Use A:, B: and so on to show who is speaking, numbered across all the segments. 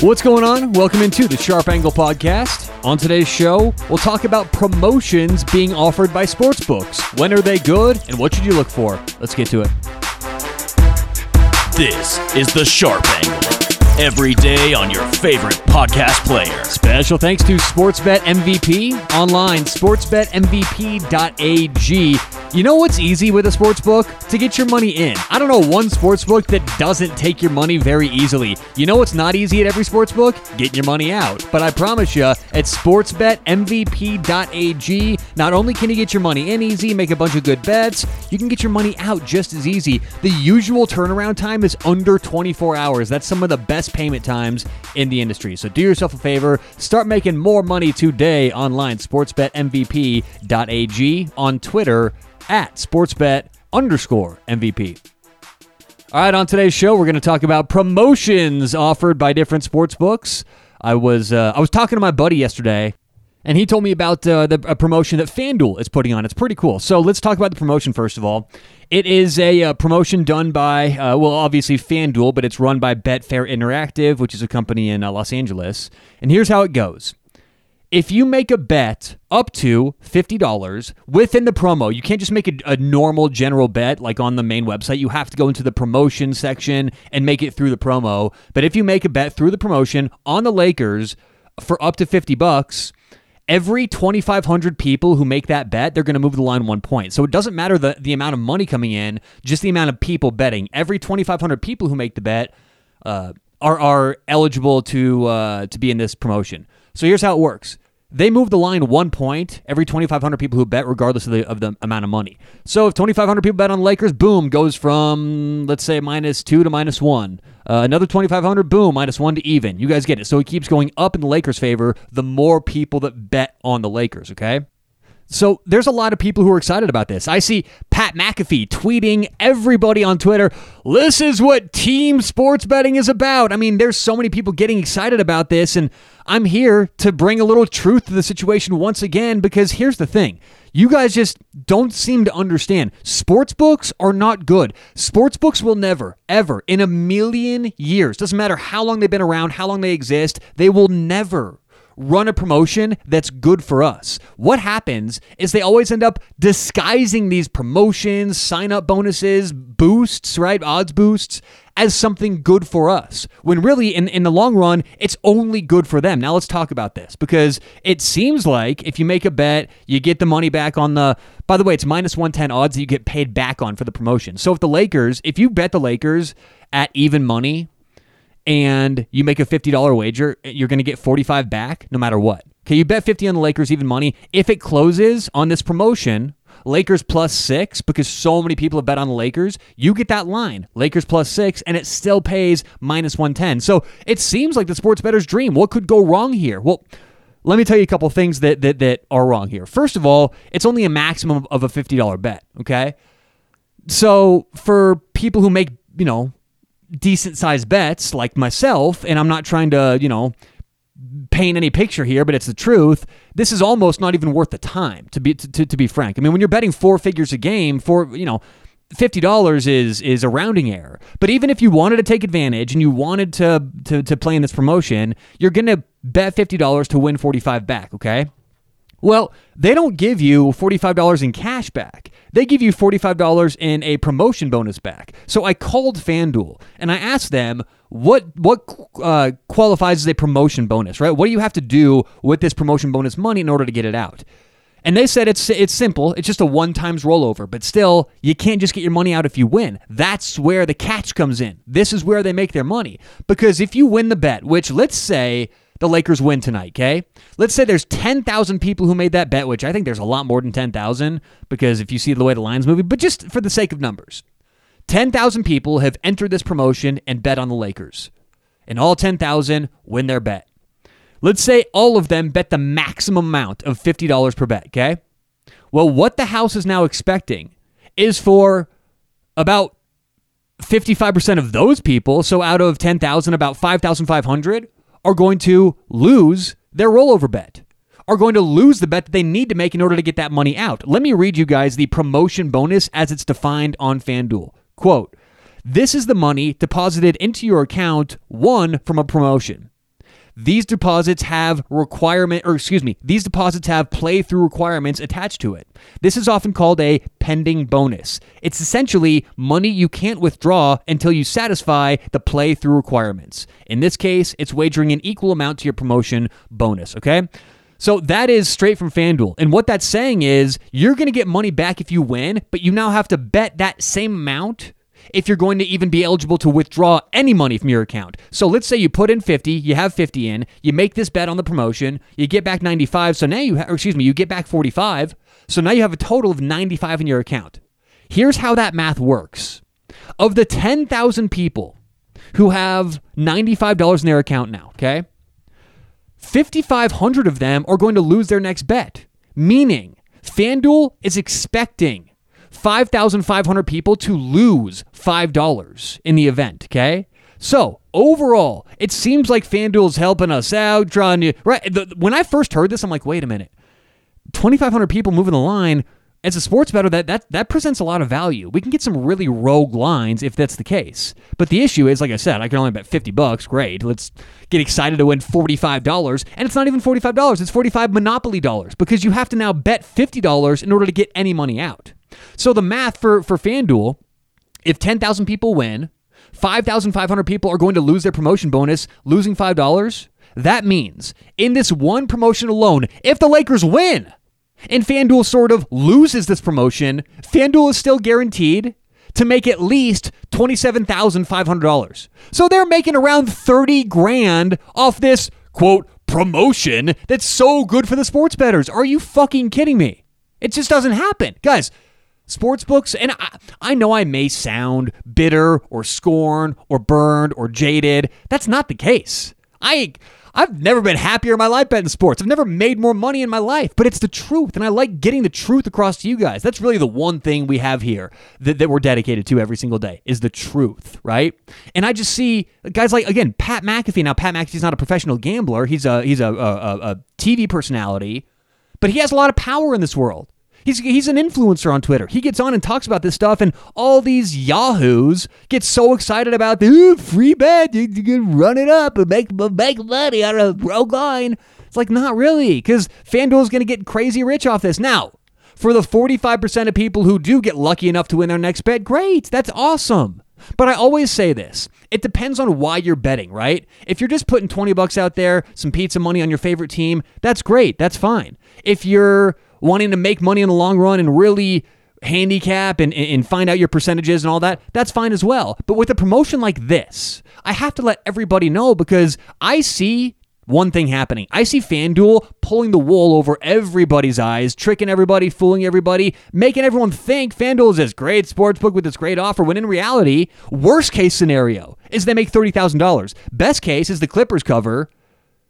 A: What's going on? Welcome into the Sharp Angle Podcast. On today's show, we'll talk about promotions being offered by sportsbooks. When are they good, and what should you look for? Let's get to it.
B: This is the Sharp Angle. Every day on your favorite podcast player.
A: Special thanks to Sportsbet MVP online, sportsbetmvp.ag. You know what's easy with a sports book? To get your money in. I don't know one sports book that doesn't take your money very easily. You know what's not easy at every sports book? Getting your money out. But I promise you, at sportsbetmvp.ag, not only can you get your money in easy, make a bunch of good bets, you can get your money out just as easy. The usual turnaround time is under 24 hours. That's some of the best payment times in the industry. So do yourself a favor, start making more money today online. SportsBetMVP.ag on Twitter at sportsbet underscore MVP. All right, on today's show, we're going to talk about promotions offered by different sports books. I was uh, I was talking to my buddy yesterday, and he told me about uh, the a promotion that FanDuel is putting on. It's pretty cool. So let's talk about the promotion first of all. It is a uh, promotion done by, uh, well, obviously FanDuel, but it's run by Betfair Interactive, which is a company in uh, Los Angeles. And here's how it goes if you make a bet up to $50 within the promo, you can't just make a, a, normal general bet like on the main website. You have to go into the promotion section and make it through the promo. But if you make a bet through the promotion on the Lakers for up to 50 bucks, every 2,500 people who make that bet, they're going to move the line one point. So it doesn't matter the, the amount of money coming in, just the amount of people betting. Every 2,500 people who make the bet uh, are, are eligible to, uh, to be in this promotion. So here's how it works. They move the line one point every 2,500 people who bet, regardless of the, of the amount of money. So if 2,500 people bet on Lakers, boom, goes from, let's say, minus two to minus one. Uh, another 2,500, boom, minus one to even. You guys get it. So it keeps going up in the Lakers' favor the more people that bet on the Lakers, okay? So there's a lot of people who are excited about this. I see Pat McAfee tweeting everybody on Twitter, this is what team sports betting is about. I mean, there's so many people getting excited about this, and I'm here to bring a little truth to the situation once again because here's the thing. You guys just don't seem to understand. Sports books are not good. Sports books will never, ever, in a million years, doesn't matter how long they've been around, how long they exist, they will never run a promotion that's good for us. What happens is they always end up disguising these promotions, sign up bonuses, boosts, right? Odds boosts as something good for us. When really, in, in the long run, it's only good for them. Now, let's talk about this because it seems like if you make a bet, you get the money back on the. By the way, it's minus 110 odds that you get paid back on for the promotion. So if the Lakers, if you bet the Lakers at even money, and you make a $50 wager, you're going to get 45 back no matter what. Okay, you bet 50 on the Lakers even money. If it closes on this promotion, Lakers plus 6 because so many people have bet on the Lakers, you get that line. Lakers plus 6 and it still pays minus 110. So, it seems like the sports bettor's dream. What could go wrong here? Well, let me tell you a couple things that, that that are wrong here. First of all, it's only a maximum of a $50 bet, okay? So, for people who make, you know, decent sized bets like myself, and I'm not trying to, you know, paint any picture here, but it's the truth. This is almost not even worth the time to be to, to be frank. I mean, when you're betting four figures a game for you know. Fifty dollars is is a rounding error, but even if you wanted to take advantage and you wanted to to, to play in this promotion, you're gonna bet fifty dollars to win forty five back. Okay, well, they don't give you $45 in cash back. They give you $45 in a promotion bonus back. So I called FanDuel and I asked them what what uh, qualifies as a promotion bonus, right? What do you have to do with this promotion bonus money in order to get it out? And they said it's it's simple. It's just a one times rollover, but still, you can't just get your money out if you win. That's where the catch comes in. This is where they make their money because if you win the bet, which let's say the Lakers win tonight, okay? Let's say there's 10,000 people who made that bet, which I think there's a lot more than 10,000 because if you see the way the line's moving, but just for the sake of numbers, 10,000 people have entered this promotion and bet on the Lakers. And all 10,000 win their bet. Let's say all of them bet the maximum amount of $50 per bet, okay? Well, what the house is now expecting is for about 55% of those people, so out of 10,000, about 5,500 are going to lose their rollover bet, are going to lose the bet that they need to make in order to get that money out. Let me read you guys the promotion bonus as it's defined on FanDuel. Quote, this is the money deposited into your account, one from a promotion. These deposits have requirement or excuse me, these deposits have play-through requirements attached to it. This is often called a pending bonus. It's essentially money you can't withdraw until you satisfy the play-through requirements. In this case, it's wagering an equal amount to your promotion bonus, okay? So that is straight from FanDuel. And what that's saying is you're going to get money back if you win, but you now have to bet that same amount if you're going to even be eligible to withdraw any money from your account. So let's say you put in 50, you have 50 in, you make this bet on the promotion, you get back 95, so now you ha- excuse me, you get back 45. So now you have a total of 95 in your account. Here's how that math works. Of the 10,000 people who have $95 in their account now, okay? 5,500 of them are going to lose their next bet, meaning FanDuel is expecting 5,500 people to lose $5 in the event, okay? So, overall, it seems like FanDuel's helping us out, trying to. Right. The, when I first heard this, I'm like, wait a minute. 2,500 people moving the line as a sports bettor, that, that that presents a lot of value. We can get some really rogue lines if that's the case. But the issue is, like I said, I can only bet 50 bucks. Great. Let's get excited to win $45. And it's not even $45, it's 45 Monopoly dollars because you have to now bet $50 in order to get any money out. So the math for, for FanDuel, if 10,000 people win, 5,500 people are going to lose their promotion bonus, losing $5. That means in this one promotion alone, if the Lakers win, and FanDuel sort of loses this promotion, FanDuel is still guaranteed to make at least $27,500. So they're making around 30 grand off this quote promotion that's so good for the sports bettors. Are you fucking kidding me? It just doesn't happen. Guys, sports books, and I, I know I may sound bitter or scorned or burned or jaded. That's not the case. I I've never been happier in my life betting sports. I've never made more money in my life, but it's the truth. And I like getting the truth across to you guys. That's really the one thing we have here that, that we're dedicated to every single day is the truth, right? And I just see guys like, again, Pat McAfee. Now, Pat McAfee's not a professional gambler. He's a, he's a, a, a TV personality, but he has a lot of power in this world. He's, he's an influencer on Twitter. He gets on and talks about this stuff, and all these yahoos get so excited about the free bet. You, you can run it up and make, make money on a rogue line. It's like, not really, because FanDuel is going to get crazy rich off this. Now, for the 45% of people who do get lucky enough to win their next bet, great. That's awesome. But I always say this it depends on why you're betting, right? If you're just putting 20 bucks out there, some pizza money on your favorite team, that's great. That's fine. If you're wanting to make money in the long run and really handicap and, and find out your percentages and all that, that's fine as well. But with a promotion like this, I have to let everybody know because I see one thing happening. I see FanDuel pulling the wool over everybody's eyes, tricking everybody, fooling everybody, making everyone think FanDuel is this great sportsbook with this great offer, when in reality, worst case scenario is they make $30,000. Best case is the Clippers cover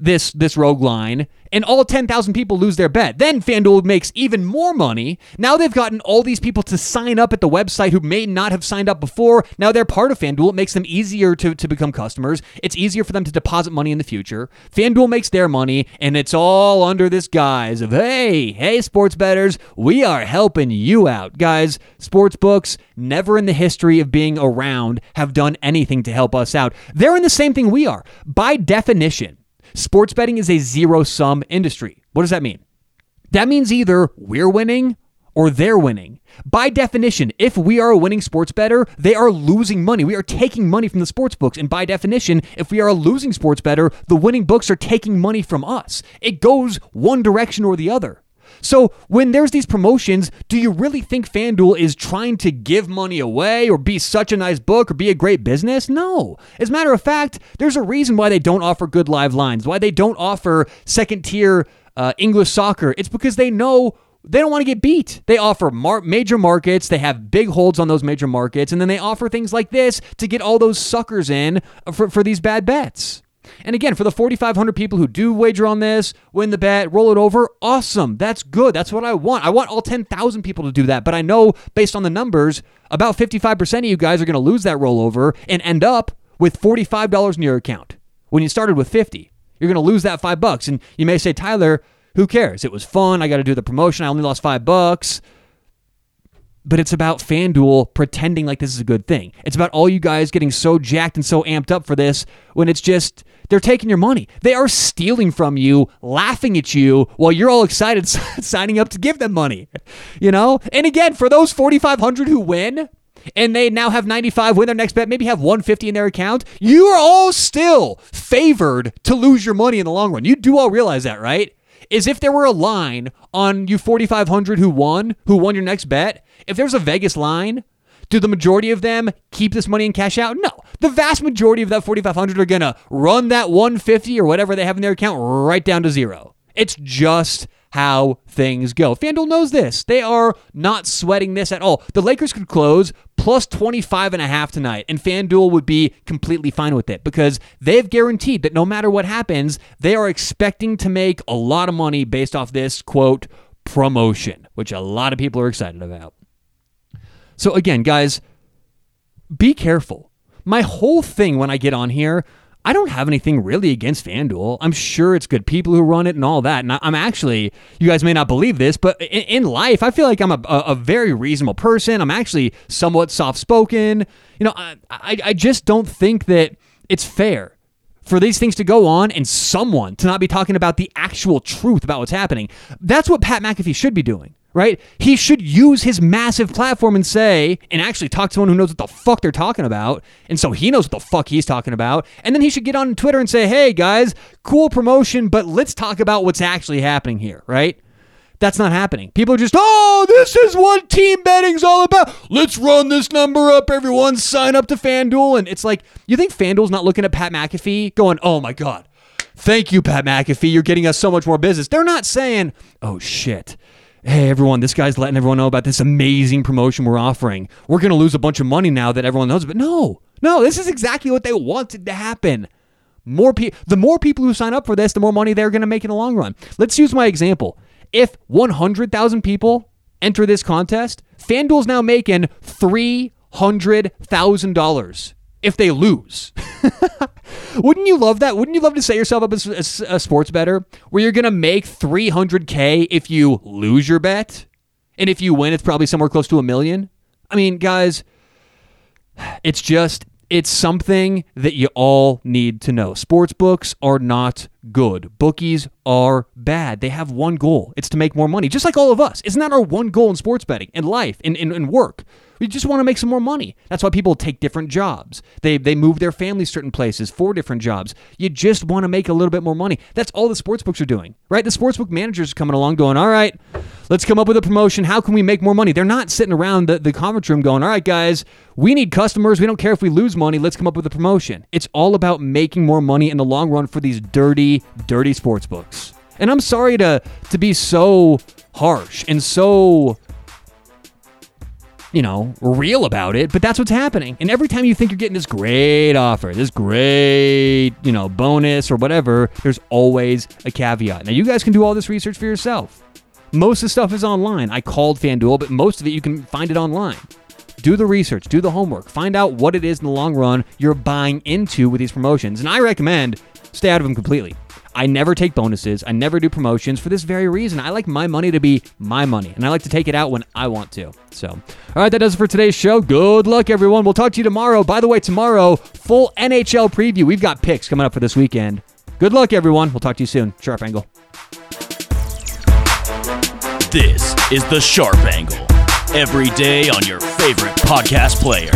A: this this rogue line and all 10,000 people lose their bet. Then FanDuel makes even more money. Now they've gotten all these people to sign up at the website who may not have signed up before. Now they're part of FanDuel. It makes them easier to, to become customers. It's easier for them to deposit money in the future. FanDuel makes their money, and it's all under this guise of, hey, hey, sports bettors, we are helping you out. Guys, sports books, never in the history of being around, have done anything to help us out. They're in the same thing we are. By definition, Sports betting is a zero sum industry. What does that mean? That means either we're winning or they're winning. By definition, if we are a winning sports bettor, they are losing money. We are taking money from the sports books. And by definition, if we are a losing sports bettor, the winning books are taking money from us. It goes one direction or the other. So when there's these promotions, do you really think FanDuel is trying to give money away or be such a nice book or be a great business? No. As a matter of fact, there's a reason why they don't offer good live lines, why they don't offer second tier uh, English soccer. It's because they know they don't want to get beat. They offer mar- major markets, they have big holds on those major markets, and then they offer things like this to get all those suckers in for, for these bad bets. And again, for the 4,500 people who do wager on this, win the bet, roll it over, awesome. That's good. That's what I want. I want all 10,000 people to do that. But I know based on the numbers, about 55% of you guys are going to lose that rollover and end up with $45 in your account when you started with 50. You're going to lose that 5 bucks and you may say, "Tyler, who cares? It was fun. I got to do the promotion. I only lost 5 bucks." But it's about FanDuel pretending like this is a good thing. It's about all you guys getting so jacked and so amped up for this when it's just they're taking your money. They are stealing from you, laughing at you while you're all excited signing up to give them money. You know? And again, for those 4500 who win, and they now have 95 win their next bet, maybe have 150 in their account, you are all still favored to lose your money in the long run. You do all realize that, right? Is if there were a line on you 4500 who won, who won your next bet, if there's a Vegas line, do the majority of them keep this money and cash out? No. The vast majority of that 4500 are going to run that 150 or whatever they have in their account right down to zero. It's just how things go. FanDuel knows this. They are not sweating this at all. The Lakers could close plus 25 and a half tonight and FanDuel would be completely fine with it because they've guaranteed that no matter what happens, they are expecting to make a lot of money based off this quote promotion, which a lot of people are excited about. So again, guys, be careful. My whole thing when I get on here I don't have anything really against FanDuel. I'm sure it's good people who run it and all that. And I'm actually, you guys may not believe this, but in, life, I feel like I'm a, a, very reasonable person. I'm actually somewhat soft spoken. You know, I, I, I just don't think that it's fair for these things to go on and someone to not be talking about the actual truth about what's happening. That's what Pat McAfee should be doing right? He should use his massive platform and say, and actually talk to someone who knows what the fuck they're talking about. And so he knows what the fuck he's talking about. And then he should get on Twitter and say, hey guys, cool promotion, but let's talk about what's actually happening here, right? That's not happening. People are just, oh, this is what team betting's all about. Let's run this number up. Everyone sign up to FanDuel. And it's like, you think FanDuel's not looking at Pat McAfee going, oh my God, thank you, Pat McAfee. You're getting us so much more business. They're not saying, oh shit hey, everyone, this guy's letting everyone know about this amazing promotion we're offering. We're going to lose a bunch of money now that everyone knows. But no, no, this is exactly what they wanted to happen. More pe- the more people who sign up for this, the more money they're going to make in the long run. Let's use my example. If 100,000 people enter this contest, FanDuel's now making $300,000 if they lose. Wouldn't you love that? Wouldn't you love to set yourself up as, a sports bettor where you're going to make 300K if you lose your bet? And if you win, it's probably somewhere close to a million? I mean, guys, it's just, it's something that you all need to know. Sports books are not good. Bookies are bad. They have one goal. It's to make more money, just like all of us. Isn't that our one goal in sports betting, in life, in, in, in work? We just want to make some more money. That's why people take different jobs. They, they move their families certain places for different jobs. You just want to make a little bit more money. That's all the sports books are doing, right? The sportsbook managers are coming along going, all right, let's come up with a promotion. How can we make more money? They're not sitting around the, the conference room going, all right, guys, we need customers. We don't care if we lose money. Let's come up with a promotion. It's all about making more money in the long run for these dirty, dirty sports books. And I'm sorry to to be so harsh and so you know, real about it, but that's what's happening. And every time you think you're getting this great offer, this great, you know, bonus or whatever, there's always a caveat. Now, you guys can do all this research for yourself. Most of the stuff is online. I called FanDuel, but most of it you can find it online. Do the research, do the homework, find out what it is in the long run you're buying into with these promotions. And I recommend stay out of them completely. I never take bonuses. I never do promotions for this very reason. I like my money to be my money, and I like to take it out when I want to. So, all right, that does it for today's show. Good luck, everyone. We'll talk to you tomorrow. By the way, tomorrow, full NHL preview. We've got picks coming up for this weekend. Good luck, everyone. We'll talk to you soon. Sharp Angle.
B: This is The Sharp Angle. Every day on your favorite podcast player.